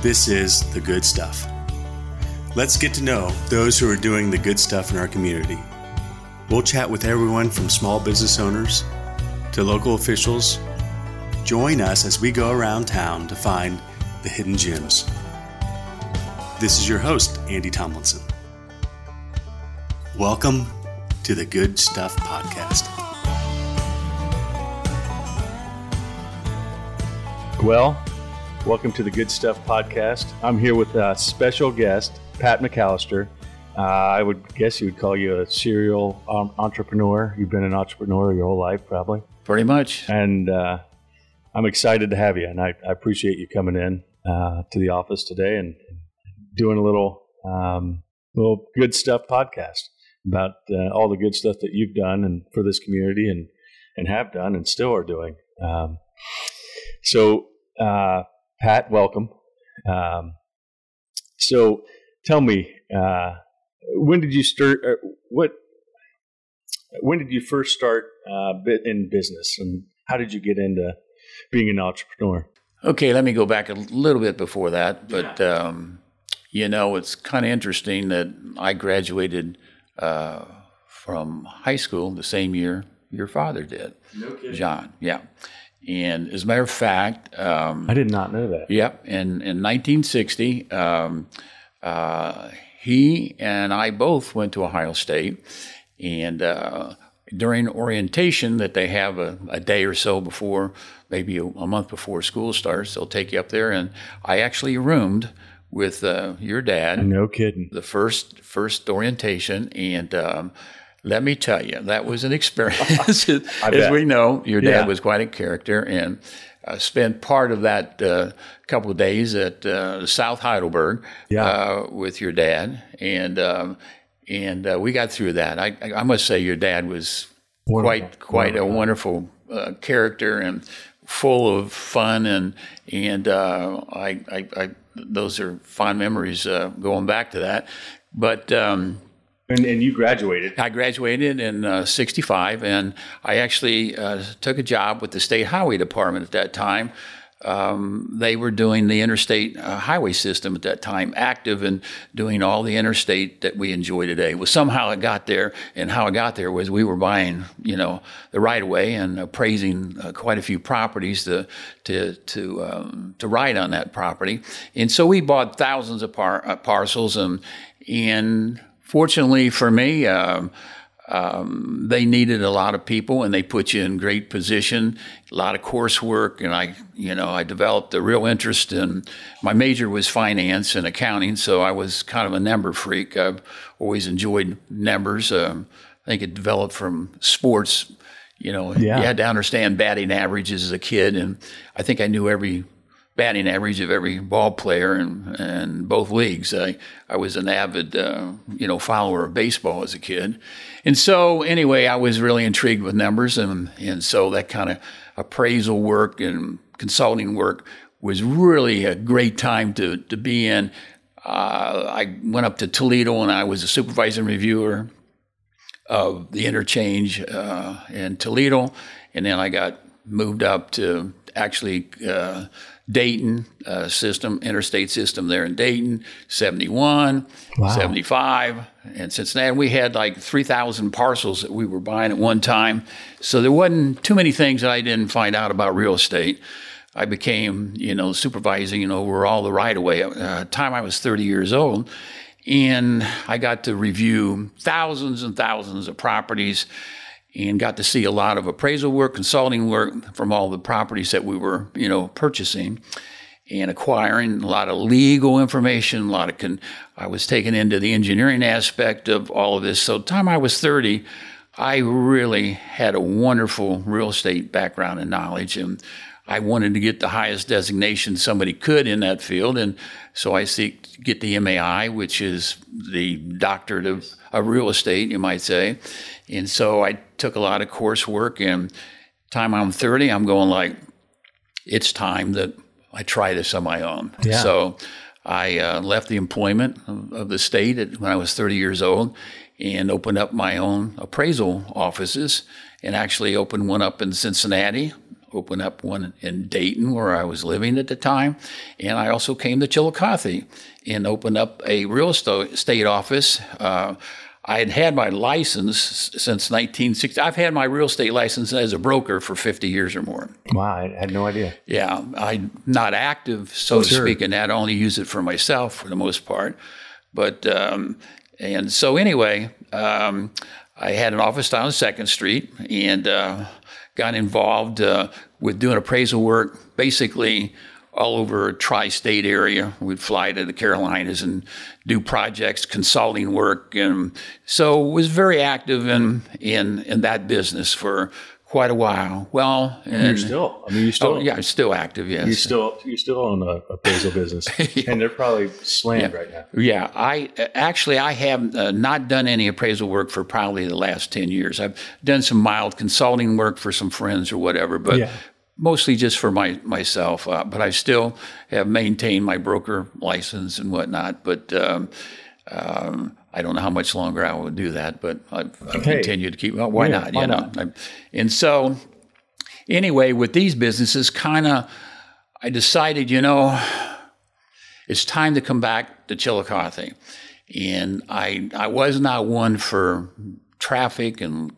This is The Good Stuff. Let's get to know those who are doing the good stuff in our community. We'll chat with everyone from small business owners to local officials. Join us as we go around town to find the hidden gems. This is your host, Andy Tomlinson. Welcome to the Good Stuff Podcast. Well, welcome to the Good Stuff Podcast. I'm here with a special guest, Pat McAllister. Uh, I would guess you would call you a serial um, entrepreneur. You've been an entrepreneur your whole life, probably. Pretty much. And uh, I'm excited to have you, and I, I appreciate you coming in uh, to the office today and doing a little um, little good stuff podcast about uh, all the good stuff that you've done and for this community and and have done and still are doing. Um, so, uh, Pat, welcome. Um, so, tell me, uh, when did you start? Uh, what? When did you first start uh, in business, and how did you get into being an entrepreneur? Okay, let me go back a little bit before that, but. Um, you know, it's kind of interesting that I graduated uh, from high school the same year your father did. No kidding. John, yeah. And as a matter of fact, um, I did not know that. Yep. in, in 1960, um, uh, he and I both went to Ohio State. And uh, during orientation, that they have a, a, day or so before, maybe a, a month before school starts, they'll take you up there. And I actually roomed with uh, your dad. No kidding. The first first orientation, and um, let me tell you, that was an experience. As we know, your dad yeah. was quite a character, and uh, spent part of that uh, couple of days at uh, South Heidelberg yeah. Uh, with your dad, and um, and uh, we got through that. I, I must say, your dad was wonderful. quite quite wonderful. a wonderful uh, character and full of fun and and I, I, I those are fond memories uh, going back to that. But um, and, and, you graduated. I graduated in uh, '65, and I actually uh, took a job with the state highway department at that time um, they were doing the interstate uh, highway system at that time, active and doing all the interstate that we enjoy today. Well, somehow it got there, and how it got there was we were buying, you know, the right of way and appraising uh, quite a few properties to to to um, to ride on that property, and so we bought thousands of par- uh, parcels, and and fortunately for me. Um, um, they needed a lot of people and they put you in great position a lot of coursework and i you know i developed a real interest in my major was finance and accounting so i was kind of a number freak i've always enjoyed numbers um, i think it developed from sports you know yeah. you had to understand batting averages as a kid and i think i knew every batting average of every ball player in, in both leagues. I, I was an avid, uh, you know, follower of baseball as a kid. And so anyway, I was really intrigued with numbers. And, and so that kind of appraisal work and consulting work was really a great time to, to be in. Uh, I went up to Toledo and I was a supervisor and reviewer of the interchange uh, in Toledo. And then I got moved up to actually uh, Dayton uh, system, interstate system there in Dayton, 71, wow. 75, and Cincinnati. We had like 3,000 parcels that we were buying at one time. So there wasn't too many things that I didn't find out about real estate. I became, you know, supervising you know, over all the right of way. Uh, time I was 30 years old. And I got to review thousands and thousands of properties and got to see a lot of appraisal work, consulting work from all the properties that we were, you know, purchasing and acquiring a lot of legal information, a lot of con- I was taken into the engineering aspect of all of this. So the time I was 30, I really had a wonderful real estate background and knowledge and I wanted to get the highest designation somebody could in that field, and so I seek to get the MAI, which is the doctorate of, of real estate, you might say. And so I took a lot of coursework, and time I'm 30, I'm going like, it's time that I try this on my own. Yeah. So I uh, left the employment of, of the state at, when I was 30 years old and opened up my own appraisal offices and actually opened one up in Cincinnati opened up one in Dayton, where I was living at the time. And I also came to Chillicothe and opened up a real estate office. Uh, I had had my license since 1960. I've had my real estate license as a broker for 50 years or more. Wow, I had no idea. Yeah, I'm not active, so to speak, in that. I only use it for myself for the most part. But, um, and so anyway, um, I had an office down on Second Street and uh, got involved uh, with doing appraisal work, basically all over tri-state area. We'd fly to the Carolinas and do projects, consulting work, and so was very active in in in that business for quite a while. Well, and, you're still. I mean, you still. Oh, yeah, I'm still active. Yes, you still you still own a appraisal business, yeah. and they're probably slammed yeah. right now. Yeah, I actually I have uh, not done any appraisal work for probably the last ten years. I've done some mild consulting work for some friends or whatever, but. Yeah. Mostly just for my myself, uh, but I still have maintained my broker license and whatnot. But um, um, I don't know how much longer I would do that, but I've, I've hey, continued to keep. Well, why yeah, not? Why you know, not? and so anyway, with these businesses, kind of, I decided, you know, it's time to come back to Chillicothe, and I I was not one for traffic and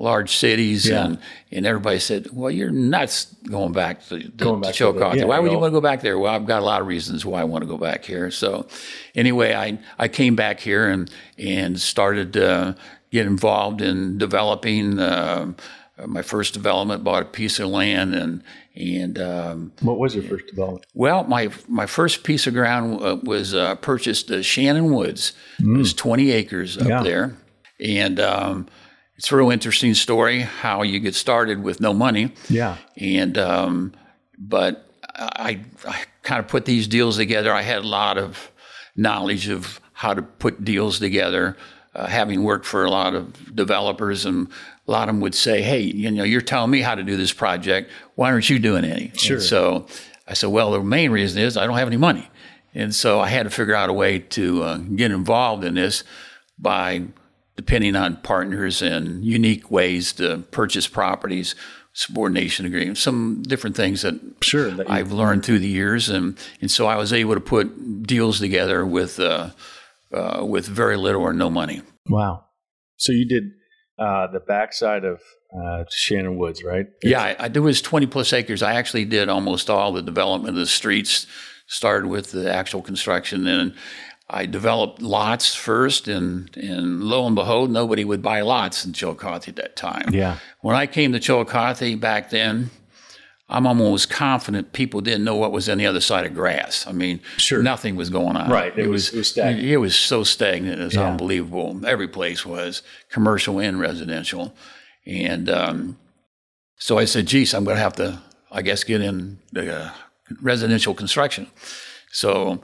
large cities, yeah. and and everybody said, "Well, you're nuts going back to, to, going back to Chillicothe. Yeah, why would you want to go back there?" Well, I've got a lot of reasons why I want to go back here. So, anyway, I I came back here and and started to get involved in developing. Uh, my first development bought a piece of land and and um, what was your first development? Well, my my first piece of ground uh, was uh, purchased at Shannon Woods. Mm. It was 20 acres up yeah. there, and um, it's a real interesting story how you get started with no money. Yeah. And um, but I, I kind of put these deals together. I had a lot of knowledge of how to put deals together, uh, having worked for a lot of developers, and a lot of them would say, "Hey, you know, you're telling me how to do this project. Why aren't you doing any?" Sure. And so I said, "Well, the main reason is I don't have any money." And so I had to figure out a way to uh, get involved in this by depending on partners and unique ways to purchase properties, subordination agreements, some different things that sure that I've learned through the years, and and so I was able to put deals together with uh, uh, with very little or no money. Wow! So you did uh, the backside of uh, Shannon Woods, right? yeah, I, I did was twenty plus acres. I actually did almost all the development of the streets. Started with the actual construction, and I developed lots first, and, and lo and behold, nobody would buy lots in Chillicothe at that time. Yeah. When I came to Chillicothe back then, I'm almost confident people didn't know what was on the other side of grass. I mean, sure. nothing was going on. Right. It, it was, was, it was stagnant. It was so stagnant. It was yeah. unbelievable. Every place was commercial and residential. And um, so I said, geez, I'm going to have to, I guess, get in the uh, residential construction. So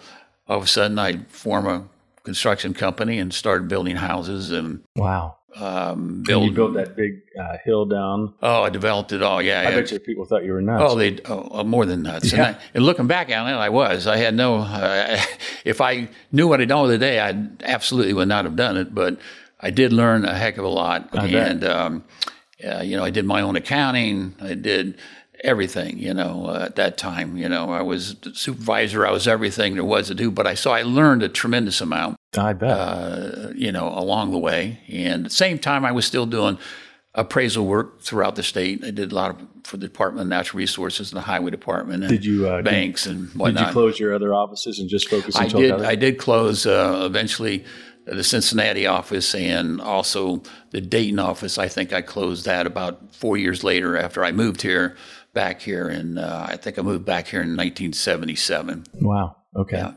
all of a sudden I form a construction company and started building houses and wow. Um, build, you built that big uh, hill down. Oh, I developed it all. Yeah, I yeah. bet you people thought you were nuts. Oh, they oh, more than nuts. Yeah. And, I, and, looking back on it, I was. I had no. Uh, if I knew what I know today, I absolutely would not have done it. But I did learn a heck of a lot. I and um, uh, you know, I did my own accounting. I did everything, you know, uh, at that time. You know, I was supervisor, I was everything there was to do, but I so I learned a tremendous amount. I bet. Uh, you know, along the way. And at the same time, I was still doing appraisal work throughout the state. I did a lot of for the Department of Natural Resources and the Highway Department. And did you uh, banks did, and whatnot? Did you close your other offices and just focus? on I did. I did close uh, eventually the Cincinnati office and also the Dayton office. I think I closed that about four years later after I moved here back here in, uh, I think I moved back here in 1977. Wow. Okay. Yeah.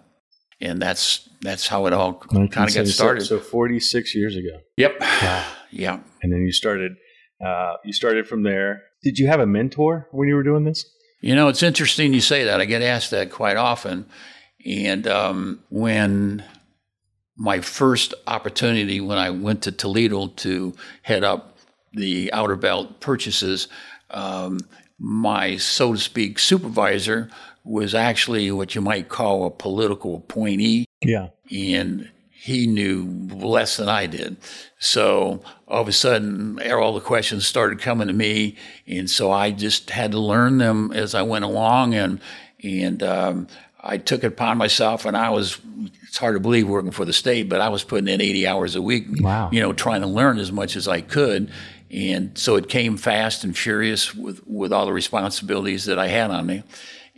And that's that's how it all kind of got started. So 46 years ago. Yep. Yeah. yeah. And then you started, uh, you started from there. Did you have a mentor when you were doing this? You know, it's interesting you say that. I get asked that quite often. And um, when my first opportunity, when I went to Toledo to head up the Outer Belt purchases, um, my, so to speak, supervisor was actually what you might call a political appointee. Yeah. And he knew less than I did. So all of a sudden, all the questions started coming to me, and so I just had to learn them as I went along, and and um, I took it upon myself, and I was. It's hard to believe working for the state, but I was putting in 80 hours a week. Wow. You know, trying to learn as much as I could, and so it came fast and furious with with all the responsibilities that I had on me,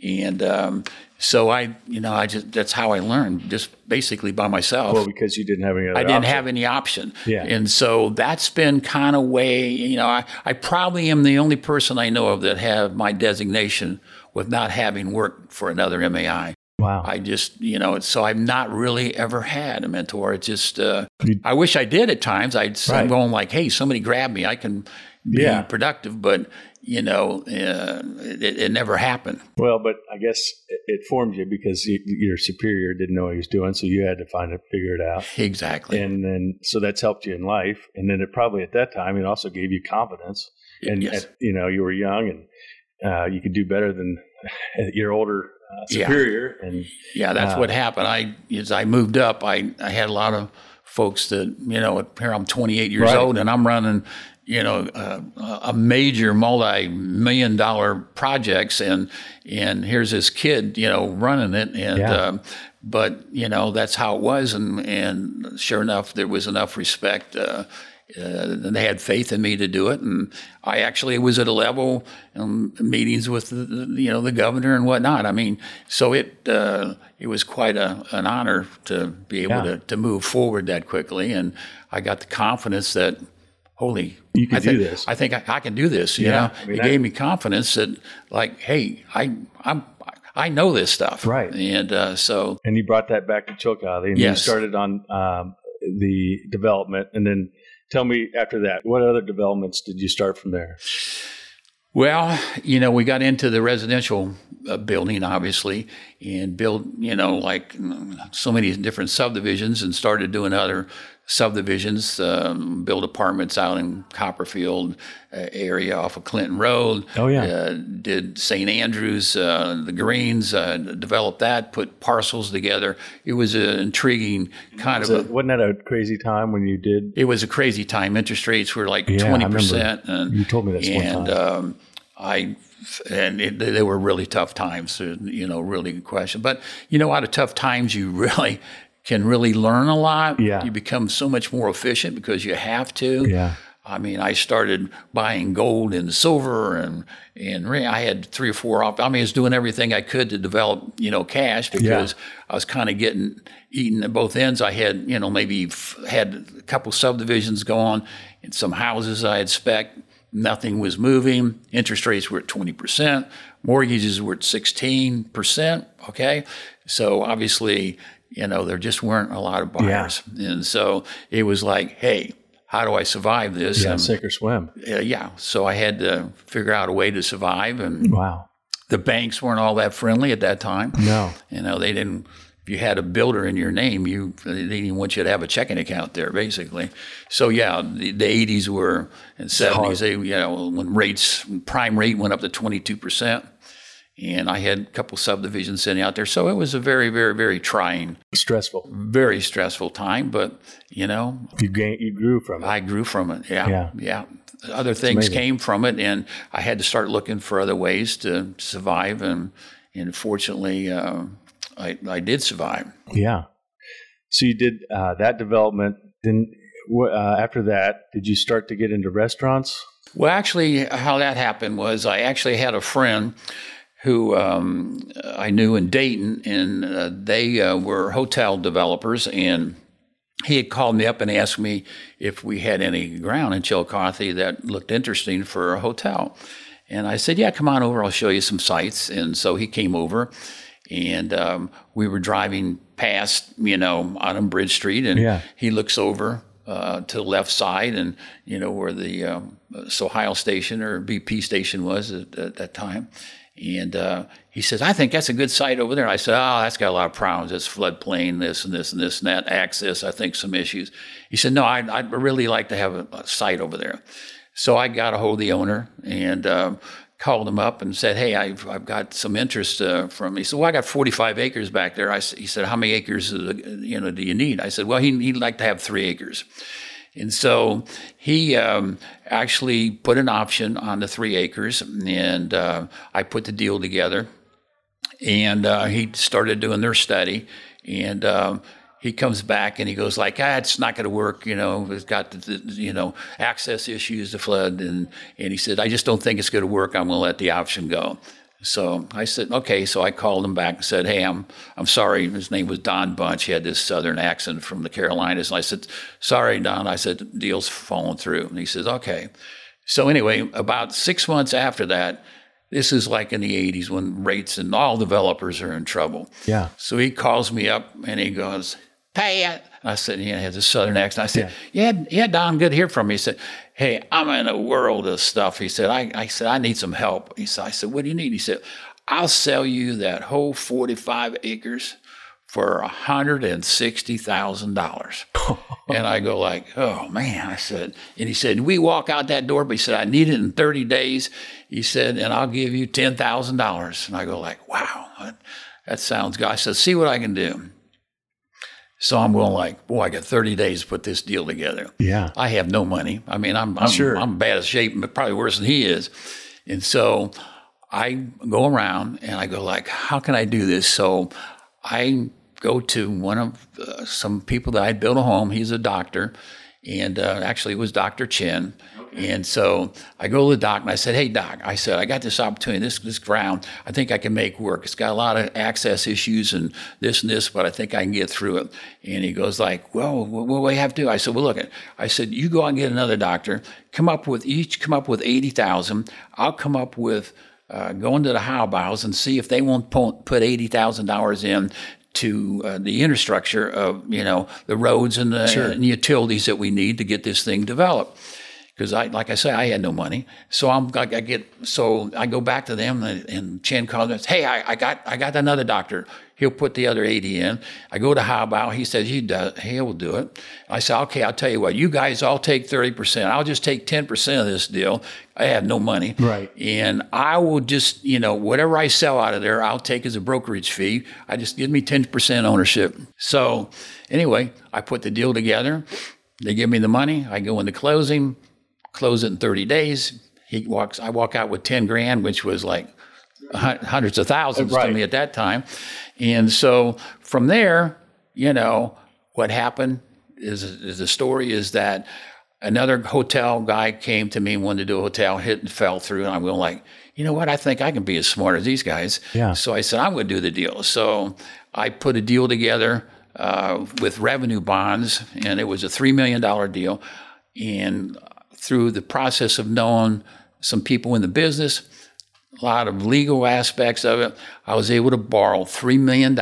and. Um, so I, you know, I just that's how I learned, just basically by myself. Well, because you didn't have any other I didn't option. have any option. Yeah. And so that's been kind of way, you know, I, I probably am the only person I know of that have my designation with not having worked for another MAI. Wow. I just, you know, so I've not really ever had a mentor. It just, uh, I wish I did at times. I'd, I'm going like, hey, somebody grab me. I can be Yeah. productive. But, you know, uh, it, it never happened. Well, but I guess it, it formed you because you, your superior didn't know what he was doing, so you had to find it, figure it out. Exactly. And then, so that's helped you in life. And then it probably at that time, it also gave you confidence. And, Yes. at- you know, you were young and uh, you could do better than your older uh, Yeah. superior. And Yeah, that's Uh, what happened. I as I moved up, I, I had a lot of folks that you know. Here I'm 28 years Right. old, and I'm running you know uh, a major multi-million dollar projects, and and here's this kid you know running it, and Yeah. um, but you know that's how it was, and and sure enough, there was enough respect. Uh, uh, and they had faith in me to do it, and I actually was at a level um, meetings with the, you know the governor and whatnot. I mean, so it uh, it was quite a, an honor to be able Yeah. to, to move forward that quickly, and I got the confidence that holy, You can I do think, this. I think I, I can do this. You Yeah, know, I mean, it I- gave me confidence that like, hey, I I'm I know this stuff, Right. And uh, so and you brought that back to Chillicothe and you started on um, the development. And then tell me after that, what other developments did you start from there? Well, you know, we got into the residential uh, building, obviously, and built, you know, like mm, so many different subdivisions and started doing other subdivisions, um, build apartments out in Copperfield uh, area off of Clinton Road. Oh, yeah. Uh, did St. Andrews, uh, the Greens, uh, developed that, put parcels together. It was an intriguing kind So of a, wasn't that a crazy time when you did? it was a crazy time. Interest rates were like Yeah, twenty remember. percent, and You told me this one and time. um, I and it, they were really tough times. uh, You know, really good question. But you know, out of tough times, you really can really learn a lot. Yeah. you become so much more efficient because you have to. Yeah. I mean, I started buying gold and silver and and. I had three or four. Op- I mean, I was doing everything I could to develop, you know, cash because I was kind of getting eaten at both ends. I had, you know, maybe f- had a couple subdivisions going and some houses I had spec. Nothing was moving. Interest rates were at twenty percent. Mortgages were at sixteen percent. Okay, so obviously, you know, there just weren't a lot of buyers, and so it was like, hey. How do I survive this? Yeah, And- sink or swim. uh, yeah. So I had to figure out a way to survive, and Wow. the banks weren't all that friendly at that time. No. You know, they didn't. If you had a builder in your name, you they didn't even want you to have a checking account there, basically. So yeah, the, the 80s were and 70s. They, you know, when rates prime rate went up to 22 percent, and I had a couple subdivisions sitting out there. So it was a very, very, very trying, Stressful. very stressful time. But you know, You gain, you grew from it. I grew from it. Yeah. Yeah. Yeah. Other things came from it, and I had to start looking for other ways to survive. And, and fortunately, uh, I, I did survive. Yeah. So you did uh, that development. Then uh, after that, did you start to get into restaurants? Well, actually, how that happened was I actually had a friend who um, I knew in Dayton, and uh, they uh, were hotel developers, and he had called me up and asked me if we had any ground in Chillicothe that looked interesting for a hotel. And I said, Yeah, come on over, I'll show you some sites. And so he came over, and um, we were driving past, you know, on Bridge Street, and Yeah. he looks over uh, to the left side, and you know where the um, Ohio station or BP station was at, at that time. And uh, he says, "I think that's a good site over there." I said, "Oh, that's got a lot of problems. It's floodplain, this and this and this and that, access. I think some issues." He said, "No, I'd, I'd really like to have a, a site over there." So I got a hold of the owner and um, called him up and said, "Hey, I've, I've got some interest uh, from." He said, "Well, I got 45 acres back there." I, he said, "How many acres, you know, do you need?" I said, "Well, he, he'd like to have three acres." And so he um, actually put an option on the three acres, and uh, I put the deal together. And uh, he started doing their study, and um, he comes back and he goes like, ah, it's not going to work. You know, it's got the, the, you know access issues, the flood, and and he said, I just don't think it's going to work. I'm going to let the option go. So I said, okay. So I called him back and said, hey, I'm I'm sorry. His name was Don Bunch. He had this southern accent from the Carolinas, and I said, sorry, Don. I said, deal's falling through. And he says, okay. So anyway, about six months after that. This is like in the 80s when rates and all developers are in trouble. Yeah. So he calls me up and he goes, Pat. I said, yeah, he has a southern accent. I said, yeah. yeah, yeah, Don, good to hear from you. He said, hey, I'm in a world of stuff. He said, I, I said, I need some help. He said, I said, what do you need? He said, I'll sell you that whole 45 acres for $160,000. and I go like, oh man, I said, and he said, we walk out that door, but he said, I need it in 30 days. He said, and I'll give you $10,000. And I go like, wow, that, that sounds good. I said, see what I can do. So I'm going like, boy, I got 30 days to put this deal together. Yeah. I have no money. I mean, I'm I'm, Sure. I'm bad as shape, but probably worse than he is. And so I go around and I go like, how can I do this? So I go to one of uh, some people that I built a home. He's a doctor, and uh, actually it was Dr. Chin. And so I go to the doc and I said, "Hey doc," I said, "I got this opportunity, this this ground. I think I can make work. It's got a lot of access issues and this and this, but I think I can get through it." And he goes like, "Well, what, what do we have to do?" I said, "Well, look, I said you go out and get another doctor. Come up with each come up with eighty thousand. I'll come up with." Uh, go into the Haubaus and see if they won't put eighty thousand dollars in to uh, the infrastructure of you know the roads and the and utilities that we need to get this thing developed. Because I, like I say, I had no money, so I'm I, I get so I go back to them and, and Chen calls me. Hey, I, I got I got another doctor. He'll put the other eighty in. I go to Haubau. He says he does. He'll do it. I say, okay. I'll tell you what. You guys all take thirty percent. I'll just take ten percent of this deal. I have no money. Right. And I will just, you know, whatever I sell out of there, I'll take as a brokerage fee. I just give me 10% ownership. So anyway, I put the deal together. They give me the money. I go into closing, close it in 30 days. He walks, I walk out with 10 grand, which was like hundreds of thousands Right. to me at that time. And so from there, you know, what happened is, is the story is that another hotel guy came to me and wanted to do a hotel, hit and fell through. And I'm going like, you know what? I think I can be as smart as these guys. Yeah. So I said, I'm going to do the deal. So I put a deal together uh, with revenue bonds, and it was a $3 million deal. And through the process of knowing some people in the business, a lot of legal aspects of it, I was able to borrow $3 million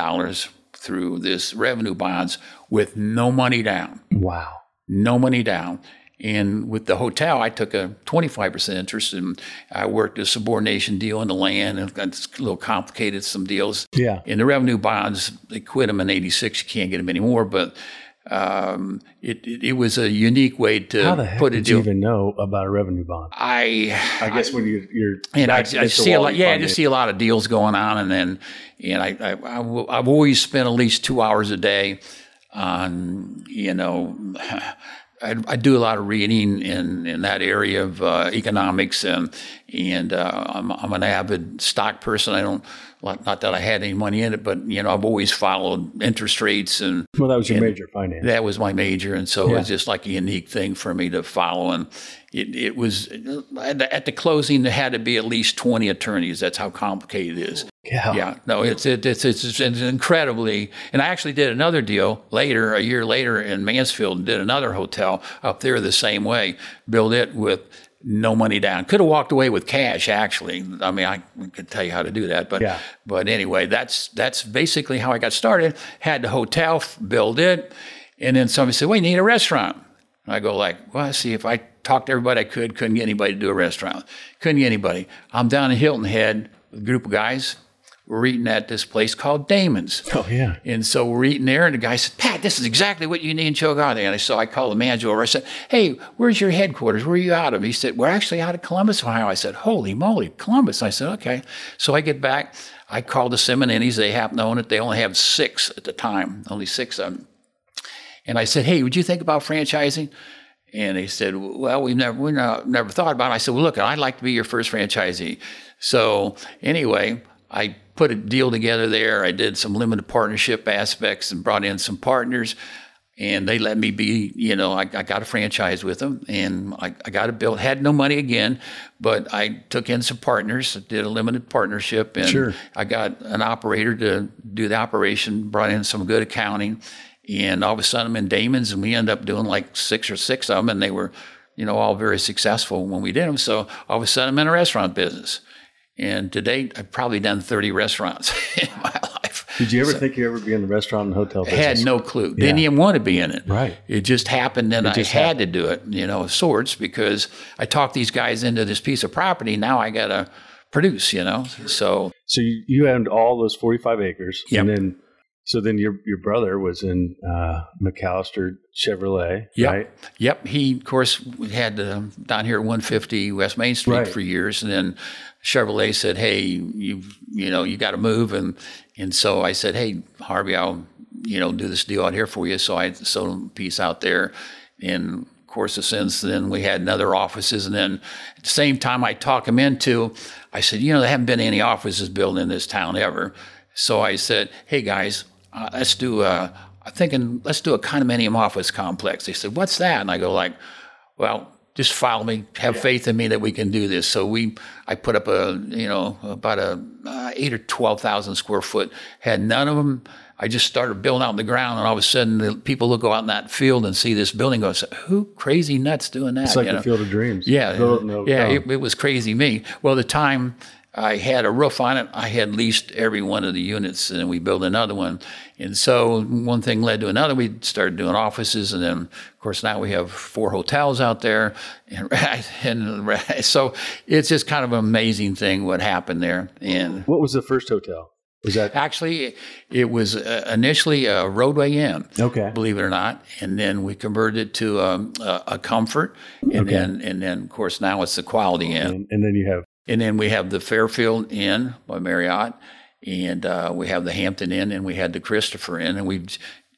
through this revenue bonds with no money down Wow. no money down. And with the hotel, I took a 25% interest and I worked a subordination deal in the land and got a little complicated, some deals. Yeah. In the revenue bonds, they quit them in 86. You can't get them anymore. But um, it, it, it was a unique way to How the heck put a did you deal. even know about a revenue bond? I, I guess when you, you're and I, I see a lot. Yeah, I just it. see a lot of deals going on, and then and I, I, I will- I've always spent at least two hours a day on you know. I, I do a lot of reading in, in that area of uh, economics, and and uh, I'm, I'm an avid stock person. I don't like- not that I had any money in it, but you know I've always followed interest rates and Well, that was your major finance. that was my major, and so it was just like a unique thing for me to follow. And it, it was at the, at the closing there had to be at least twenty attorneys. That's how complicated it is. yeah. Yeah, no, it's it, it's, it's it's incredibly. And I actually did another deal later, a year later in Mansfield, and did another hotel up there the same way. Built it with no money down. Could have walked away with cash. Actually, I mean, I could tell you how to do that, but Yeah. but anyway, that's that's basically how I got started. Had the hotel, build it, and then somebody said, "Well, you need a restaurant." And I go like, "Well, see if I talked to everybody I could, couldn't get anybody to do a restaurant. Couldn't get anybody. I'm down in Hilton Head with a group of guys. We're eating at this place called Damon's. Oh yeah. And so we're eating there, and the guy said, Pat, this is exactly what you need in Chillicothe. And I so I called the manager over. I said, Hey, where's your headquarters? Where are you out of? He said, We're actually out of Columbus, Ohio. I said, Holy moly, Columbus. I said, Okay. So I get back. I called the Simonettes. They happen to own it. They only have six at the time, only six of them. And I said, Hey, would you think about franchising? And he said, "Well, we've never we never thought about it." I said, "Well, look, I'd like to be your first franchisee." So anyway, I put a deal together there. I did some limited partnership aspects and brought in some partners, and they let me be. You know, I, I got a franchise with them, and I, I got a built. Had no money again, but I took in some partners, did a limited partnership, and Sure. I got an operator to do the operation. Brought in some good accounting and all of a sudden I'm in Damon's and we end up doing like six or six of them and they were, you know, all very successful when we did them. So all of a sudden I'm in a restaurant business. And to date, I've probably done 30 restaurants in my life. Did you ever think you'd ever be in the restaurant and hotel I business? had no clue. Didn't even want to be in it. Right. It just happened and I just had to do it, you know, of sorts, because I talked these guys into this piece of property. Now I got to produce, you know. So So you, you owned all those 45 acres. Yep. And then, so then your, your brother was in uh, McAllister Chevrolet, Yep. right? Yep. He, of course, had uh, down here at 150 West Main Street Right. for years, and then Chevrolet said, "Hey, you you know you got to move," and and so I said, "Hey, Harvey, I'll you know do this deal out here for you." So I sold him a piece out there, and of course, since then we had other offices, and then at the same time I talked him into, I said, "You know, there haven't been any offices built in this town ever." So I said, "Hey guys, uh, let's do a." I'm thinking, let's do a condominium office complex. They said, "What's that?" And I go like, "Well, just follow me. Have faith in me that we can do this." So we, I put up a, you know, about a uh, eight or twelve thousand square foot. Had none of them. I just started building out in the ground, and all of a sudden, the people will go out in that field and see this building. Go, "Who crazy nuts doing that?" It's like you the know? Field of Dreams. Yeah, in a yeah, hotel. it, it was crazy me. Well, the time I had a roof on it, I had leased every one of the units, and we built another one. And so one thing led to another. We started doing offices, and then of course now we have four hotels out there, and, and so it's just kind of an amazing thing what happened there. And What was the first hotel? Was that actually, it was uh, initially a Rodeway Inn okay? believe it or not. And then we converted it to um, a, a comfort, and Okay. then and then of course now it's the quality inn. And, and then you have And then we have the Fairfield Inn by Marriott, and uh, we have the Hampton Inn, and we had the Christopher Inn, and we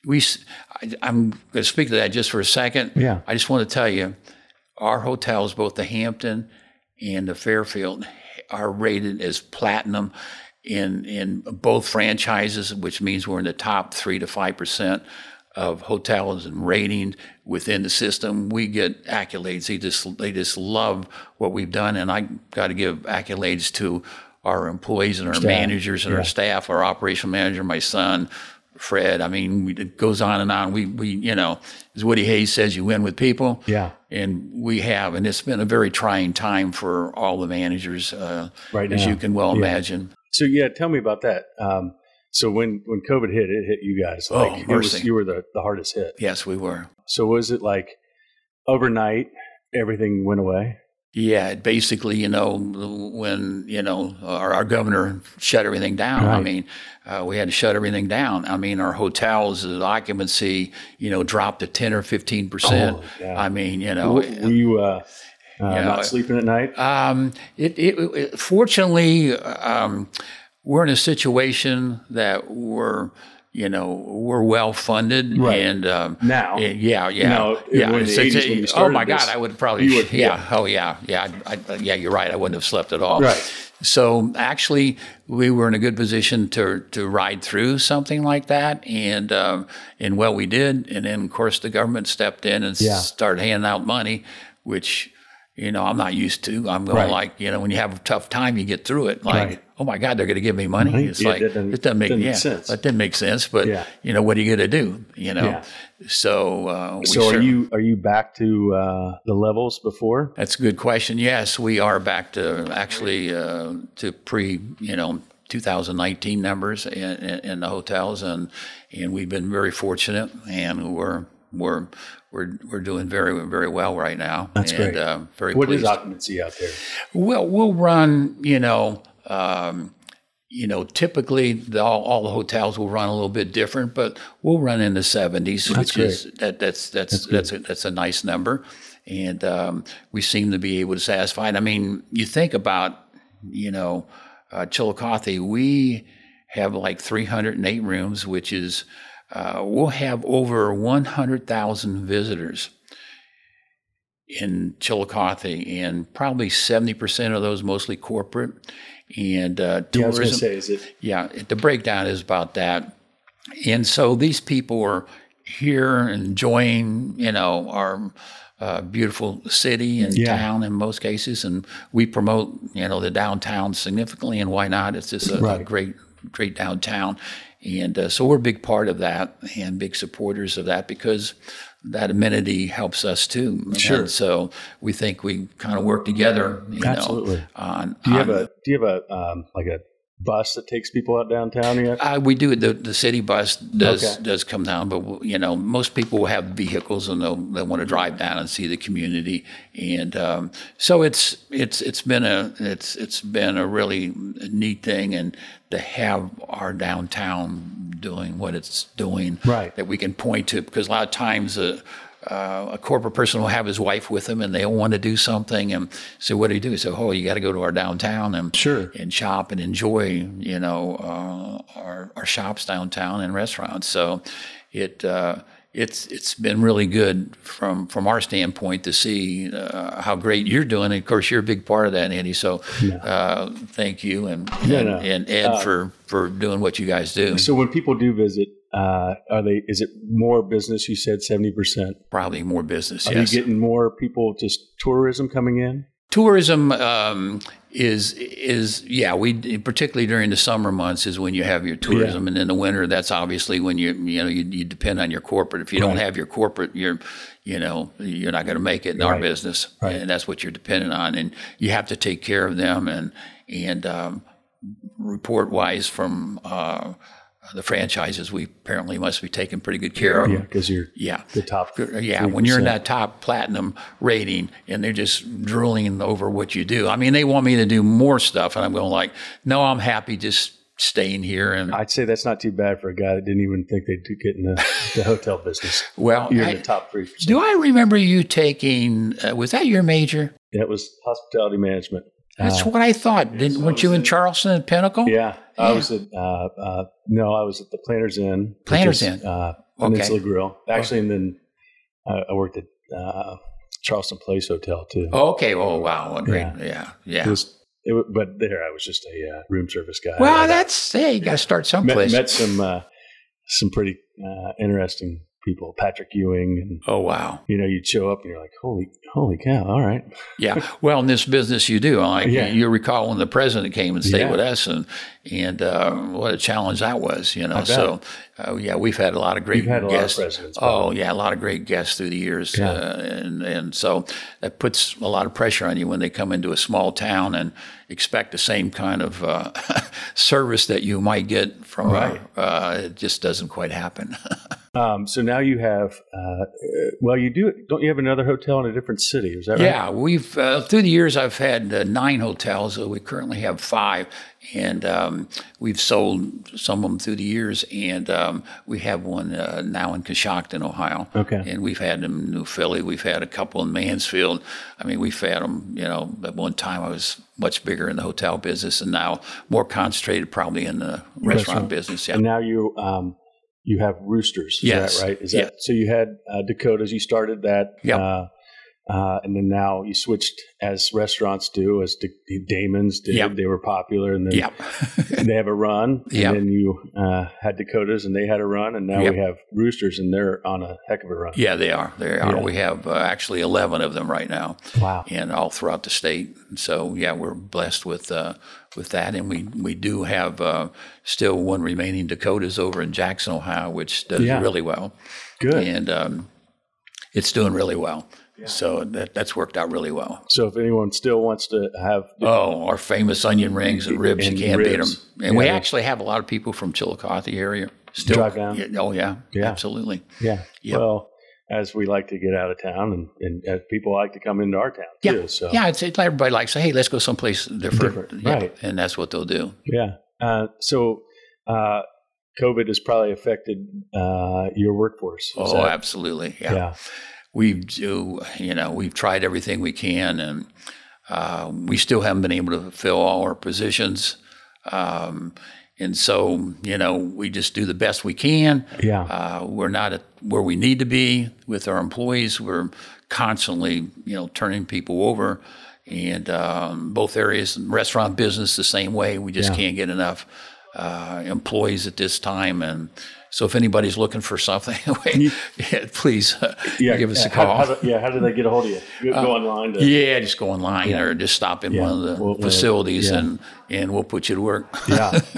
we I, am going to speak to that just for a second. Yeah. I just want to tell you, our hotels, both the Hampton and the Fairfield, are rated as platinum in in both franchises, which means we're in the top three to five percent of hotels and ratings within the system. We get accolades. They just they just love what we've done, and I got to give accolades to our employees and our managers and our staff, our operational manager, my son. Fred, I mean, we- it goes on and on. We, we, you know, as Woody Hayes says, you win with people yeah and we have, and it's been a very trying time for all the managers, uh, right as now. you can well Yeah. imagine. So yeah, tell me about that. Um, so when when COVID hit, it hit you guys. Oh, Like it was, you were the, the hardest hit. Yes, we were. So was it like overnight everything went away? Yeah, it basically, you know, when you know our, our governor shut everything down. I mean, uh, we had to shut everything down. I mean, our hotels the occupancy, you know, dropped to ten or fifteen percent. Oh, yeah. I mean, you know, were you uh, uh, Yeah. not sleeping at night? Um, it, it, it fortunately, um, we're in a situation that we're, you know, we're well funded Right. and um, Now. yeah, yeah, Now, yeah. in the It's- 80s it's- when you oh my this, God, I would probably, would- yeah, oh yeah, yeah, I, I, yeah. You're right. I wouldn't have slept at all. Right. So actually, we were in a good position to to ride through something like that, and um, and well, we did. And then of course the government stepped in and Yeah. started handing out money, which you know I'm not used to. I'm going Right. like you know when you have a tough time, you get through it. Like Right. oh my God, they're going to give me money. Right. It's Yeah, like that doesn't- it doesn't make doesn't make sense. that didn't make sense. But Yeah. you know what are you going to do? You know. Yeah. So uh, we So are cer- you are you back to uh, the levels before? that's a good question. Yes, we are back to actually uh, to pre, you know, 2019 numbers in, in, in the hotels, and and we've been very fortunate, and we're we're we're we're doing very very well right now. That's and, great. Uh, very What is pleased. occupancy out there? Well, we'll run, you know, um, you know, typically the, all, all the hotels will run a little bit different, but we'll run in the 70s, which is that that's that's that's, a, that's a nice number, and um, we seem to be able to satisfy. it. I mean, you think about you know, uh, Chillicothe, we have like 308 rooms, which is uh, we'll have over 100,000 visitors in Chillicothe, and probably 70% of those mostly corporate and uh, Yeah, tourism. going say, is it? Yeah, the breakdown is about that. And so these people are here enjoying, you know, our uh, beautiful city and Yeah. town in most cases. And we promote, you know, the downtown significantly. And why not? It's just a, a great, great downtown. And uh, so we're a big part of that and big supporters of that because that amenity helps us too. Sure. And so we think we kind of work together, you Absolutely. know, on, Do you have a do you have a um, like a bus that takes people out downtown yet? Uh, we do. The, the city bus does Okay. does come down, but you know, most people have vehicles and they'll they want to drive down and see the community, and um, so it's it's it's been a it's it's been a really neat thing, and to have our downtown doing what it's doing, Right. That we can point to, because a lot of times. Uh, uh, a corporate person will have his wife with him, and they'll want to do something, and so what do you do? So, oh, you got to go to our downtown and Sure. and shop and enjoy, you know, uh, our, our shops downtown and restaurants. So it uh, it's it's been really good from from our standpoint to see uh, how great you're doing. And of course, you're a big part of that, Andy. So uh, thank you and and, no. and Ed for for doing what you guys do. So when people do visit, uh, are they? Is it more business? You said seventy percent. Probably more business. Are yes. you getting more people just tourism coming in? tourism um, is is yeah we particularly during the summer months is when you have your tourism and in the winter that's obviously when you you know you, you depend on your corporate if you don't have your corporate you're you know you're not going to make it in our business Right. and that's what you're dependent on and you have to take care of them and and um, report wise from uh, the franchises we apparently must be taking pretty good care of Yeah, because you're yeah the top. yeah, when you're in that top platinum rating and they're just drooling over what you do. I mean, they want me to do more stuff, and I'm going like, no, I'm happy just staying here. And I'd say that's not too bad for a guy that didn't even think they'd get in the, the hotel business. well, You're I- in the top three do I remember you taking? Uh, was that your major? That was hospitality management. That's Uh, what I thought. Didn't so weren't you in it- Charleston at Pinnacle? Yeah, I was at uh, uh, no, I was at the Planters Inn. Planters is, Inn. uh, Okay. Peninsula Grill. Actually, and then uh, I worked at uh, Charleston Place Hotel too. Oh, okay. Oh, wow. Well, great. Yeah. Yeah. It was, it, but there I was just a uh, room service guy. well, I that's hey, you got to start met, someplace. met some uh, some pretty uh, interesting people. Patrick Ewing, and oh, wow. you know, you'd show up and you're like, holy, holy cow! All right, Yeah. Well, in this business, you do. Like Yeah. you recall when the president came and stayed Yeah. with us, and and uh, what a challenge that was. You know. So uh, yeah, we've had a lot of great had of guests. presidents, Oh yeah, a lot of great guests through the years, Yeah. uh, and and so that puts a lot of pressure on you when they come into a small town and expect the same kind of uh, service that you might get from. a- Right. uh, it just doesn't quite happen. Um, so now you have, uh, uh, well, you do. Don't you have another hotel in a different city? Is that right? Yeah, we've uh, through the years I've had uh, nine hotels. Uh, we currently have five, and um, we've sold some of them through the years. And um, we have one uh, now in Coshocton, Ohio. Okay. And we've had them in New Philly. We've had a couple in Mansfield. I mean, we've had them. You know, at one time I was much bigger in the hotel business, and now more concentrated probably in the restaurant, Restaurant. business. Yeah. And now you um, you have roosters. Is Yes. that right? Is Yeah. that so? You had uh, Dakotas. You started that. Yep. Uh, uh, and then now you switched, as restaurants do, as D- Damon's did. Yep. They were popular, and then Yep. they have a run. And Yep. then you uh, had Dakotas, and they had a run, and now we have roosters, and they're on a heck of a run. yeah, they are. They are. Yeah. We have uh, actually eleven of them right now. Wow. and all throughout the state. So, yeah, we're blessed with uh, with that, and we we do have uh, still one remaining Dakotas over in Jackson, Ohio, which does Yeah. really well, Good. and um, it's doing really well. So that that's worked out really well. So if anyone still wants to have, Oh, our famous onion rings and ribs, And you can't beat them. And we actually have a lot of people from Chillicothe area still Drive down? Yeah, oh yeah, Yeah. absolutely. yeah, Yep. well, as we like to get out of town, and, and as people like to come into our town too. Yeah, So yeah. It's, it's everybody likes, to hey, let's go someplace different. Different, Yeah, right. And that's what they'll do. Yeah. Uh, so, uh, COVID has probably affected uh, your workforce. Is Oh, that- absolutely. Yeah. yeah. We do, you know, we've tried everything we can, and uh, we still haven't been able to fill all our positions. Um, and so, you know, we just do the best we can. Yeah. Uh, we're not at where we need to be with our employees. We're constantly, you know, turning people over. And um, both areas, restaurant business, the same way. We just Yeah. can't get enough uh, employees at this time. And so, if anybody's looking for something, yeah, please uh, yeah. give us a call. how do- yeah. How do they get a hold of you? Go, go online. To, yeah, just go online or just stop in Yeah. one of the Well, facilities yeah. and, and we'll put you to work. yeah.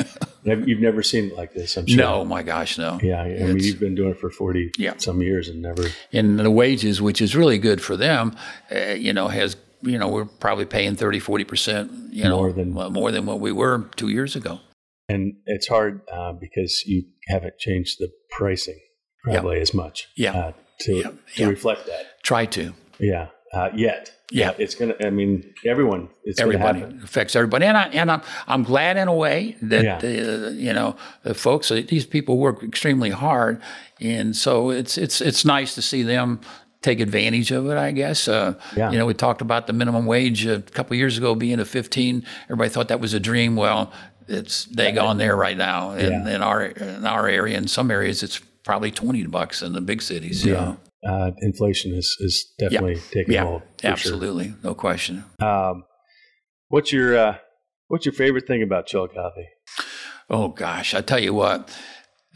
You've never seen it like this, I'm sure. no, my gosh, no. Yeah. I mean, It's- you've been doing it for 40 Yeah. some years and never. and the wages, which is really good for them, uh, you know, has you know we're probably paying 30, 40 percent, you know, More than- more than what we were two years ago. And it's hard uh, because you haven't changed the pricing probably as much. Yeah. Uh, to Yeah. to Yeah. reflect that. Try to Yeah. Uh, yet. Yeah. It's gonna. I mean, everyone. It's everybody happen. affects everybody, and I and I'm I'm glad in a way that Yeah. uh, you know the folks uh, these people work extremely hard, and so it's it's it's nice to see them take advantage of it. I guess. Uh, Yeah. You know, we talked about the minimum wage a couple years ago being a 15. Everybody thought that was a dream. Well, it's daggone there right now in, Yeah. in our in our area. In some areas, it's probably 20 bucks in the big cities. Yeah. Uh, inflation is is definitely taking Yeah. hold. for sure. Absolutely, no question. Um, what's your uh, What's your favorite thing about Chillicothe? Oh gosh, I tell you what.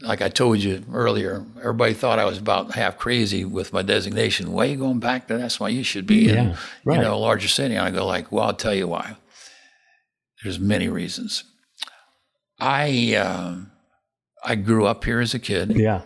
Like I told you earlier, everybody thought I was about half crazy with my designation. Why are you going back to that's why you should be in Yeah, right. you know a larger city? And I go like, well, I'll tell you why. There's many reasons. I um I grew up here as a kid. Yeah.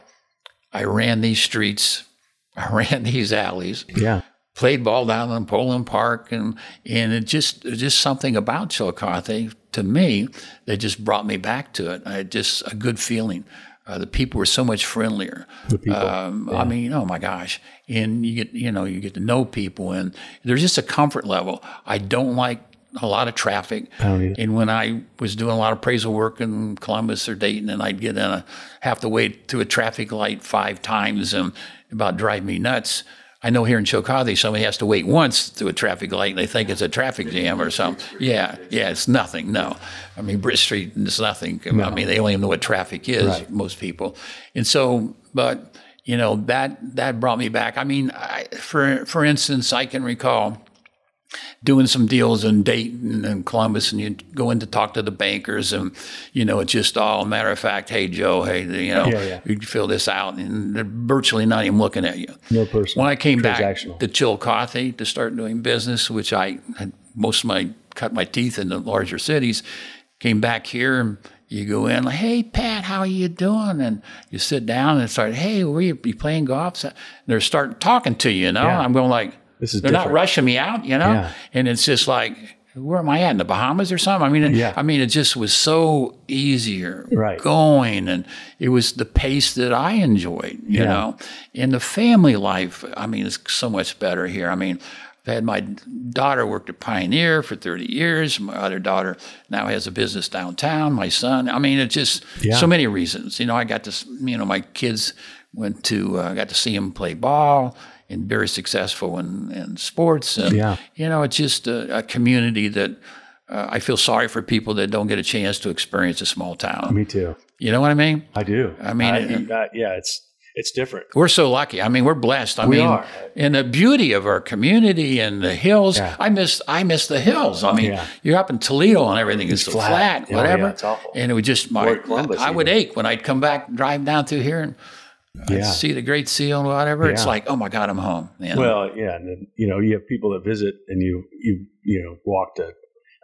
I ran these streets. I ran these alleys Yeah. played ball down in Poland Park, and and it just just something about Chillicothe to me that just brought me back to it. I had just a good feeling. Uh, the people were so much friendlier. The people. Um, I mean, oh my gosh! And you get you know you get to know people, and there's just a comfort level. I don't like a lot of traffic. Oh, don't. And when I was doing a lot of appraisal work in Columbus or Dayton, and I'd get in a have to wait through a traffic light five times and about drive me nuts. I know here in Chillicothe, somebody has to wait once through a traffic light and they think it's a traffic jam or something. Yeah, yeah, it's nothing. No. I mean, Bridge Street is nothing. I mean, they don't even know what traffic is, Right. most people. And so, but, you know, that, that brought me back. I mean, I, for, for instance, I can recall doing some deals in Dayton and Columbus, and you go in to talk to the bankers, and you know it's just all matter of fact. Hey Joe, hey, you know, Yeah, yeah. you fill this out, and they're virtually not even looking at you. No person. When I came back to Chillicothe to start doing business, which I had most of my cut my teeth in the larger cities, came back here and you go in like, hey Pat, how are you doing? And you sit down and start, hey, were you, you playing golf? So they're starting talking to you, you know. Yeah. I'm going like, This is they're not rushing me out, you know. Yeah. And it's just like, where am I at in the Bahamas or something? I mean, it, Yeah. I mean, it just was so easier Right. going, and it was the pace that I enjoyed, you Yeah. know. And the family life, I mean, is so much better here. I mean, I had my daughter worked at Pioneer for 30 years. My other daughter now has a business downtown. My son, I mean, it's just Yeah. so many reasons. You know, I got to, you know, my kids went to, uh, got to see him play ball and very successful in, in sports. And, Yeah. you know, it's just a, a community that uh, I feel sorry for people that don't get a chance to experience a small town. Me too. You know what I mean? I do. I mean, I, yeah, it's it's different. We're so lucky. I mean, we're blessed. I We mean, are. and the beauty of our community and the hills. Yeah. I miss I miss the hills. I mean, Yeah. you're up in Toledo and everything is so flat. flat, Oh, yeah, whatever. it's awful. And it would just my Columbus I would ache when I'd come back drive down through here and Yeah. see the Great Seal and whatever. It's like, oh my God, I'm home. know? Well, yeah, and then you know you have people that visit, and you you you know walk to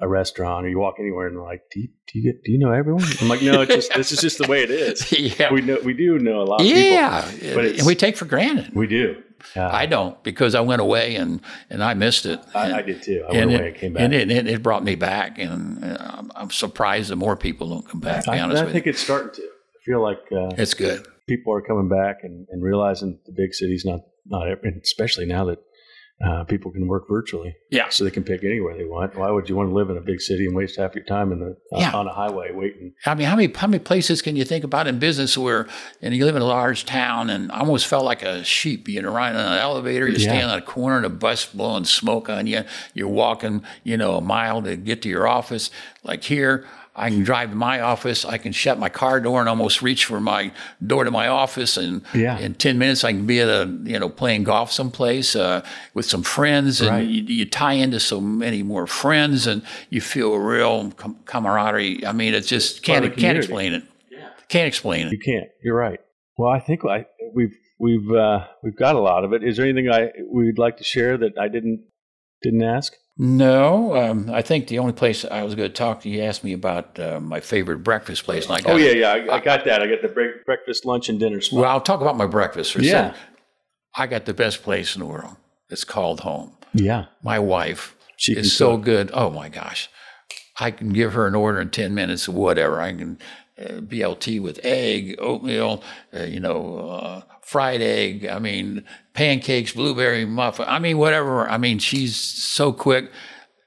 a restaurant or you walk anywhere, and they're like, do you, do you get do you know everyone? I'm like, no, it's just this is just the way it is. yeah, We know we do know a lot of yeah, people, but and we take for granted. we do. Uh, I don't because I went away and and I missed it. I, I did too. I and went it, away and came back. and it, it, it brought me back, and I'm, I'm surprised that more people don't come back. To be I, I think it's starting to. I feel like uh, it's good. People are coming back and, and realizing the big cities not not especially now that uh, people can work virtually. Yeah. So they can pick anywhere they want. Why would you want to live in a big city and waste half your time in the uh, Yeah. on a highway waiting? I mean, how many how many places can you think about in business where, and you live in a large town, and I almost felt like a sheep. You know, riding on an elevator, you Yeah. stand on a corner, and a bus blowing smoke on you. You're walking, you know, a mile to get to your office. Like here, I can drive to my office. I can shut my car door and almost reach for my door to my office, and Yeah. in ten minutes I can be at a you know playing golf someplace uh, with some friends, and Right. you, you tie into so many more friends, and you feel a real com- camaraderie. I mean, it's just Part can't can't community. explain it. Can't explain it. You can't. You're right. Well, I think I, we've we've uh, we've got a lot of it. Is there anything I we'd like to share that I didn't didn't ask? No, um, I think the only place I was going to talk to you asked me about uh, my favorite breakfast place. And I got, Oh yeah, yeah. I, I got that. I got the break, breakfast, lunch, and dinner spot. Well, I'll talk about my breakfast for a Yeah. second. I got the best place in the world. It's called home. yeah. My wife She is so cook. good. Oh my gosh, I can give her an order in ten minutes, of whatever. I can uh, BLT with egg, oatmeal, uh, you know, uh, fried egg. I mean, pancakes, blueberry muffin. I mean, whatever. I mean, she's so quick.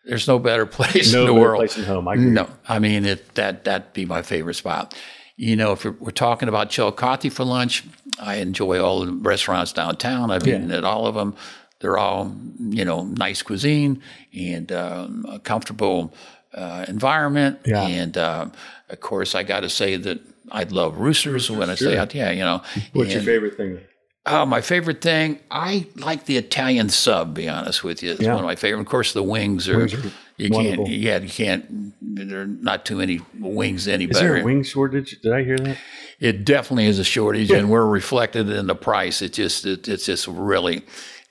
There's no better place No in the better world. place than home. I agree. No, I mean it, that that'd be my favorite spot. You know, if we're, we're talking about Chillicothe for lunch, I enjoy all the restaurants downtown. I've Yeah. eaten at all of them. They're all you know nice cuisine and um, comfortable uh, environment. Yeah. And uh, of course, I got to say that I love roosters when I say Sure. out. Yeah, you know. What's your favorite thing? Oh, my favorite thing, I like the Italian sub. Be honest with you, it's Yeah. one of my favorite. Of course, the wings are. Wings are you wonderful. can't. Yeah, you can't. There are not too many wings any Is better. there a wing shortage? Did I hear that? It definitely is a shortage, and we're reflected in the price. It just. It, it's just really.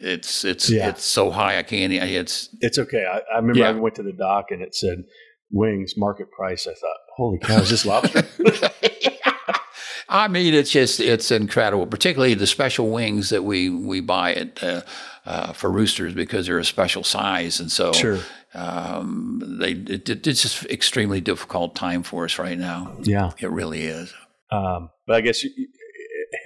It's it's Yeah. it's so high. I can't. It's It's okay. I, I remember Yeah. I went to the dock and it said wings market price. I thought, holy cow, is this lobster? I mean, it's just it's incredible, particularly the special wings that we we buy at uh, uh, for roosters because they're a special size, and so Sure. um, they it, it- it's just extremely difficult time for us right now. yeah. It really is. Um, but I guess you,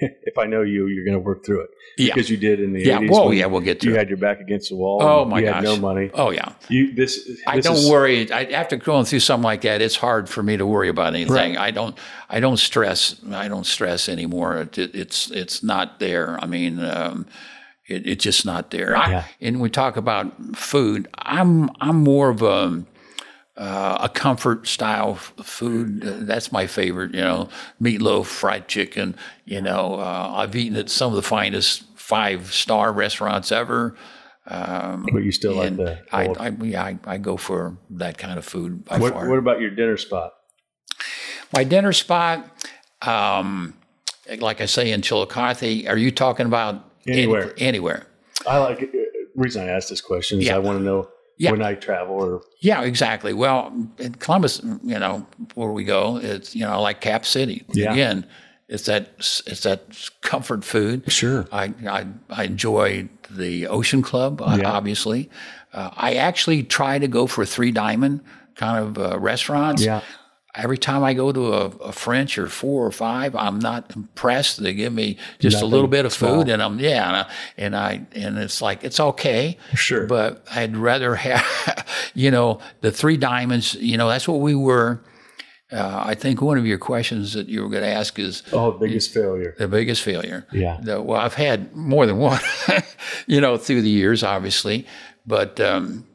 if I know you, you're going to work through it Yeah. because you did in the Yeah. 80s. Well, yeah, we'll get to You it. had your back against the wall. Oh my you gosh! no money. Oh yeah. You this. I don't is- worry. I, after going through something like that, it's hard for me to worry about anything. I don't. I don't stress. I don't stress anymore. It, it, it's it's not there. I mean, um, it, it's just not there. I, Yeah. And we talk about food. I'm I'm more of a uh, a comfort style f- food. Uh, that's my favorite. You know, meatloaf, fried chicken. You know, uh, I've eaten at some of the finest five star restaurants ever. Um, But you still like the. I, I, yeah, I, I go for that kind of food by what, far. what about your dinner spot? My dinner spot, um, like I say in Chillicothe, are you talking about any- Anywhere. anywhere. I like. uh, reason I asked this question is Yeah. I want to know Yeah. when I travel or Yeah, exactly. Well, in Columbus, you know, where we go, it's you know, like Cap City. Yeah. Again, it's that it's that comfort food. Sure. I I, I enjoy the Ocean Club, Yeah. obviously. Uh, I actually try to go for three diamond kind of uh, restaurants. Yeah. Every time I go to a, a French or four or five, I'm not impressed. They give me just a little bit of small. food, and I'm yeah, and I, and I and it's like it's okay. Sure. But I'd rather have, you know, the three diamonds. You know, that's what we were. Uh, I think one of your questions that you were going to ask is oh biggest failure. the biggest failure. Yeah. The- well, I've had more than one, you know, through the years, obviously, but um,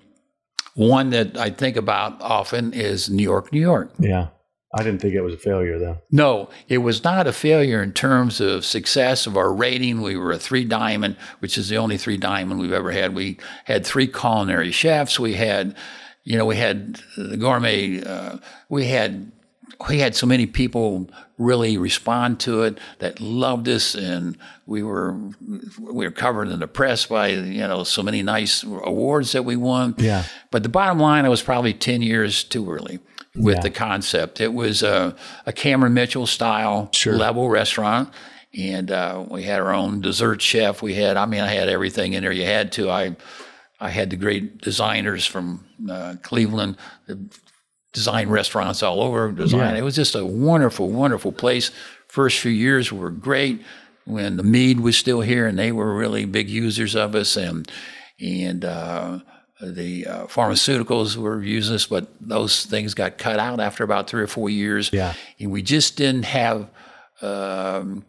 one that I think about often is New York, New York. Yeah. I didn't think it was a failure though. No, it was not a failure in terms of success of our rating. We were a three diamond, which is the only three diamond we've ever had. We had three culinary chefs. We had, you know, we had the gourmet. Uh, we had we had so many people really respond to it that loved us, and we were we were covered in the press by you know so many nice awards that we won. Yeah. But the bottom line, I was probably ten years too early with Yeah. the concept. It was a, a Cameron Mitchell style Sure. level restaurant. And uh, we had our own dessert chef. We had, I mean, I had everything in there you had to. I, I had the great designers from uh, Cleveland that design restaurants all over. Design. Yeah. It was just a wonderful, wonderful place. First few years were great when the Mead was still here, and they were really big users of us. And and uh, the uh, pharmaceuticals were using this, but those things got cut out after about three or four years. Yeah. And we just didn't have. Um,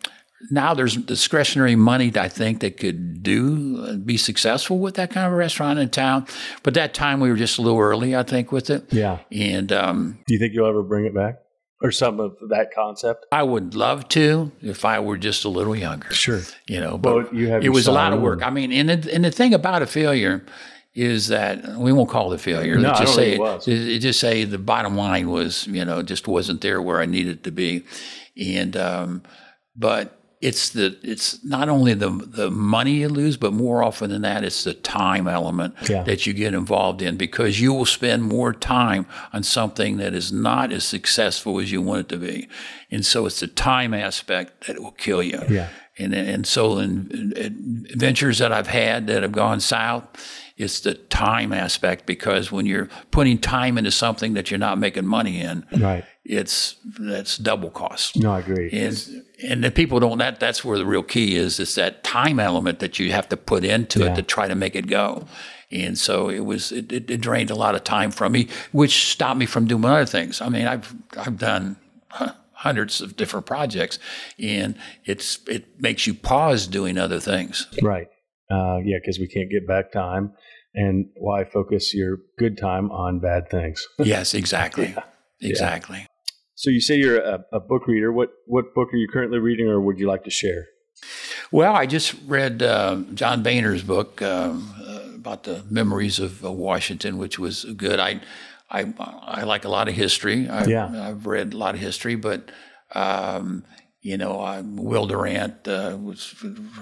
now there's discretionary money I think that could do be successful with that kind of a restaurant in town. But that time we were just a little early, I think, with it. Yeah. And um, Do you think you'll ever bring it back or some of that concept? I would love to if I were just a little younger. Sure. You know, but Well, you have it was a lot of work. I mean, and the, and the thing about a failure is that we won't call it a failure. No, Let's just say think it was. it, it just say the bottom line was you know just wasn't there where I needed to be, and um, but it's the it's not only the the money you lose, but more often than that, it's the time element Yeah. that you get involved in because you will spend more time on something that is not as successful as you want it to be, and so it's the time aspect that will kill you. Yeah. And and so in, in ventures that I've had that have gone south, it's the time aspect because when you're putting time into something that you're not making money in, Right. it's that's double cost. No, I agree. And and the people don't that that's where the real key is. It's that time element that you have to put into Yeah. it to try to make it go. And so it was it, it, it drained a lot of time from me, which stopped me from doing other things. I mean, I've I've done huh, hundreds of different projects, and it's it makes you pause doing other things. Right. Uh, yeah, because we can't get back time. And why focus your good time on bad things? Yes, exactly, exactly. So you say you're a, a book reader. What what book are you currently reading, or would you like to share? Well, I just read uh, John Boehner's book um, uh, about the memories of uh, Washington, which was good. I, I, I like a lot of history. I, Yeah. I've read a lot of history, but um, you know, I, Will Durant uh, was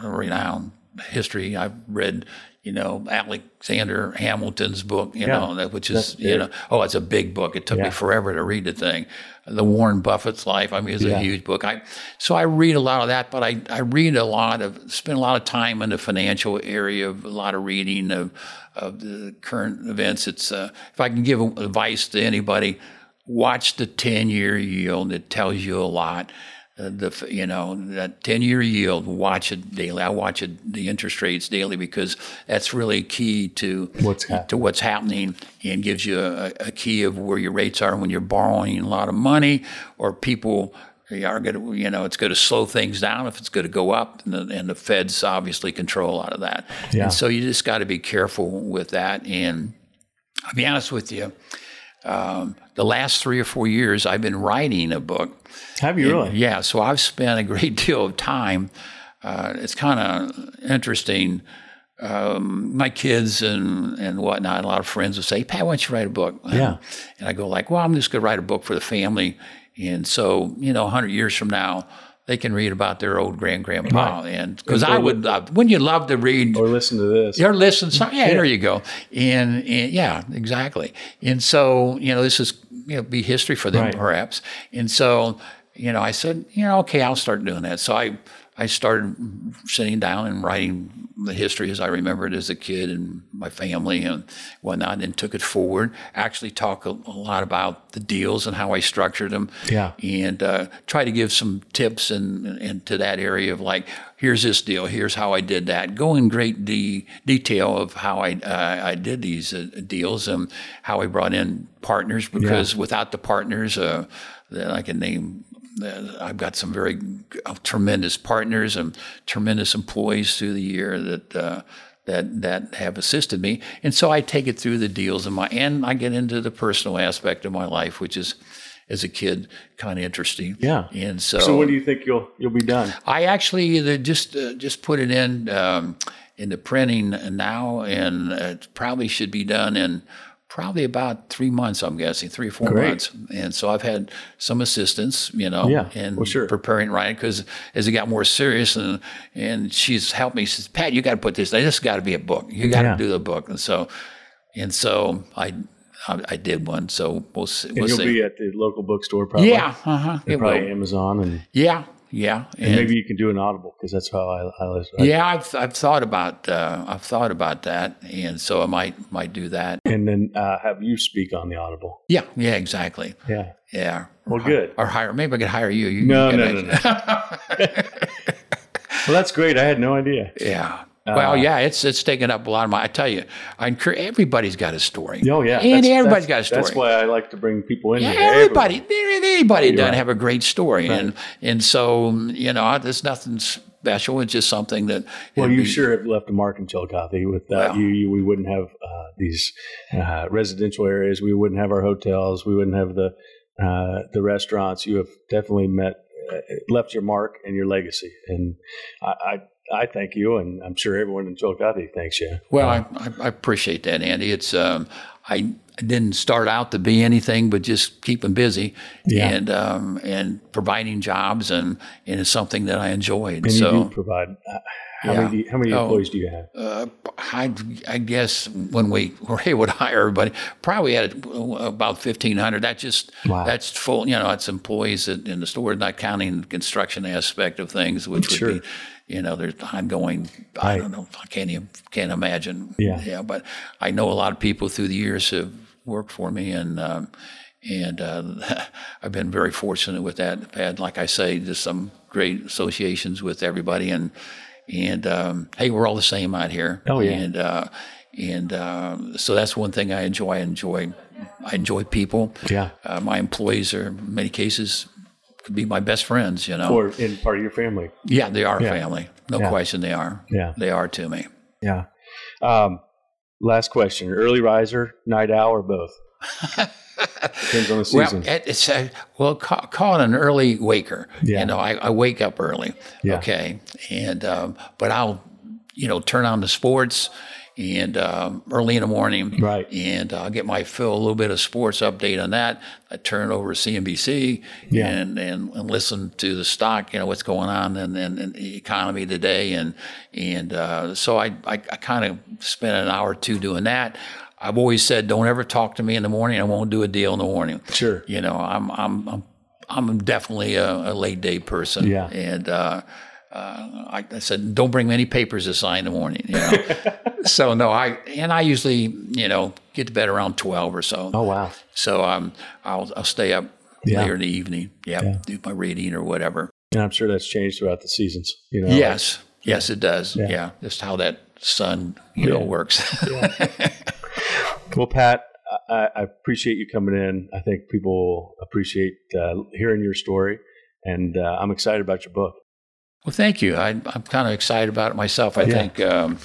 renowned history. I've read, you know, Alexander Hamilton's book, you Yeah. know, which is, you know, oh, it's a big book. It took Yeah. me forever to read the thing. The Warren Buffett's life, I mean, it's Yeah. a huge book. I so I read a lot of that, but I, I read a lot of spend a lot of time in the financial area of a lot of reading of of the current events. It's uh, if I can give advice to anybody, watch the ten year yield. It tells you a lot. Uh, the you know that ten year yield, watch it daily. I watch it the interest rates daily because that's really key to What's happening. to what's happening and gives you a, a key of where your rates are when you're borrowing a lot of money or people are going to, you know, it's going to slow things down if it's going to go up. And the, and the feds obviously control a lot of that. Yeah. And so you just got to be careful with that. And I'll be honest with you, um, the last three or four years, I've been writing a book. Have you really? Yeah, so I've spent a great deal of time. Uh, it's kind of interesting. Um, my kids and, and whatnot, a lot of friends will say, Pat, why don't you write a book? Yeah. And I go like, well, I'm just going to write a book for the family. And so, you know, 100 years from now, they can read about their old grand grandpa. And because I would, uh, wouldn't you love to read Or listen to this. you're listening. So, yeah, there you go. And, and yeah, exactly. And so, you know, this is you know be history for them Right. perhaps. And so, you know, I said, you know, okay, I'll start doing that. So I I started sitting down and writing the history as I remember it as a kid and my family and whatnot, and took it forward. Actually, talk a, a lot about the deals and how I structured them Yeah. and uh, try to give some tips and into that area of like, here's this deal, here's how I did that. Go in great de- detail of how I uh, I did these uh, deals and how I brought in partners because without the partners, uh, that I can name. Uh, I've got some very uh, tremendous partners and tremendous employees through the year that uh, that that have assisted me, and so I take it through the deals and my and I get into the personal aspect of my life, which is as a kid kind of interesting. Yeah. And so, So when do you think you'll you'll be done? I actually just uh, just put it in um, in the printing now, and it probably should be done in probably about three months. I'm guessing three or four Great. months. And so I've had some assistance, you know, Yeah, in well, sure. preparing writing because as it got more serious, and and she's helped me. She says, Pat, you got to put this. This got to be a book. You got to Yeah. do the book. And so, and so I. I, I did one, so we'll see. And We'll you'll see. be at the local bookstore probably. yeah, uh-huh. It probably will. Amazon and, Yeah, yeah. and maybe you can do an audible because that's how I, I listen. Yeah, I've I've thought about uh, I've thought about that, and so I might might do that. And then uh, have you speak on the audible. Yeah, yeah, exactly. Yeah. Yeah. Well, good. Or hire maybe I could hire you. you No, you no, can no, Well, that's great. I had no idea. Yeah, Well, yeah, it's it's taken up a lot of my. I tell you, I encourage everybody's got a story. Oh yeah, and That's- everybody's that's- got a story. That's why I like to bring people in. Yeah, here. everybody, there- anybody You're doesn't right. have a great story, and and so you know, there's nothing special. It's just something that. Well, you be- sure have left a mark in Chillicothe. Without Well. you, you, we wouldn't have uh, these uh, residential areas. We wouldn't have our hotels. We wouldn't have the uh, the restaurants. You have definitely met, uh, left your mark and your legacy. And I, I, thank you, and I'm sure everyone in Chillicothe thanks you. Well, I, I, I appreciate that, Andy. It's um, I, didn't start out to be anything but just keeping busy Yeah. and um, and providing jobs, and, and it's something that I enjoyed. and so you do provide. Uh, how Yeah. many do you- how many Oh. employees do you have? Uh, I, I guess when we were able to hire everybody, probably had about fifteen hundred. That just Wow. that's full. You know, it's employees in in the store, not counting the construction aspect of things, which would Sure. be, you know, there's ongoing. I don't know. I can't even can't imagine. Yeah. yeah. But I know a lot of people through the years have worked for me, and um, and uh, I've been very fortunate with that. I've had, like I say, just some great associations with everybody, and and um, hey, we're all the same out here. Oh, yeah. And uh, and uh, so that's one thing I enjoy. I enjoy I enjoy people. Yeah. Uh, my employees are in many cases could be my best friends. You know. Or in part of your family? yeah, they are Yeah. family. No Yeah. question, they are. Yeah. They are to me. Yeah. Um, last question: Early riser, night owl, or both? Depends on the season. Well, it, it's uh, well, call, call it an early waker. Yeah. You know, I, I wake up early. Yeah. Okay, and um, but I'll, you know, turn on the sports and um, early in the morning. Right. And I'll get my fill a little bit of sports update on that. I turn it over to CNBC Yeah. and, and and listen to the stock. You know what's going on in, in, in the economy today, and and uh, so I I, I kind of spend an hour or two doing that. I've always said, don't ever talk to me in the morning. I won't do a deal in the morning. Sure. You know, I'm I'm I'm I'm definitely a, a late day person. Yeah. And uh, uh, I, I said, don't bring me any papers to sign in the morning. You know. so no, I and I usually you know get to bed around twelve or so. Oh wow. So um, I'll I'll stay up Yeah. later in the evening. Yeah, do my reading or whatever. And I'm sure that's changed throughout the seasons. You know. Yes, yes, it does. Yeah. Yeah, just how that sun you know works. Well, Pat, I, I appreciate you coming in. I think people appreciate uh, hearing your story, and uh, I'm excited about your book. Well, thank you. I, I'm kind of excited about it myself. I Yeah. think um,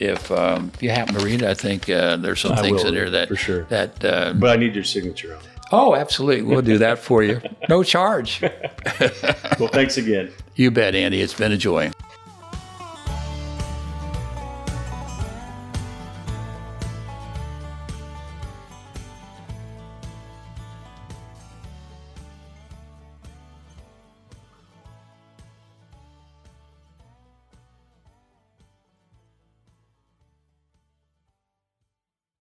if um, if you happen to read it, I think uh, there's some I things in there that for sure. that. Uh, But I need your signature on it. oh, absolutely, we'll do that for you. No charge. Well, thanks again. You bet, Andy. It's been a joy.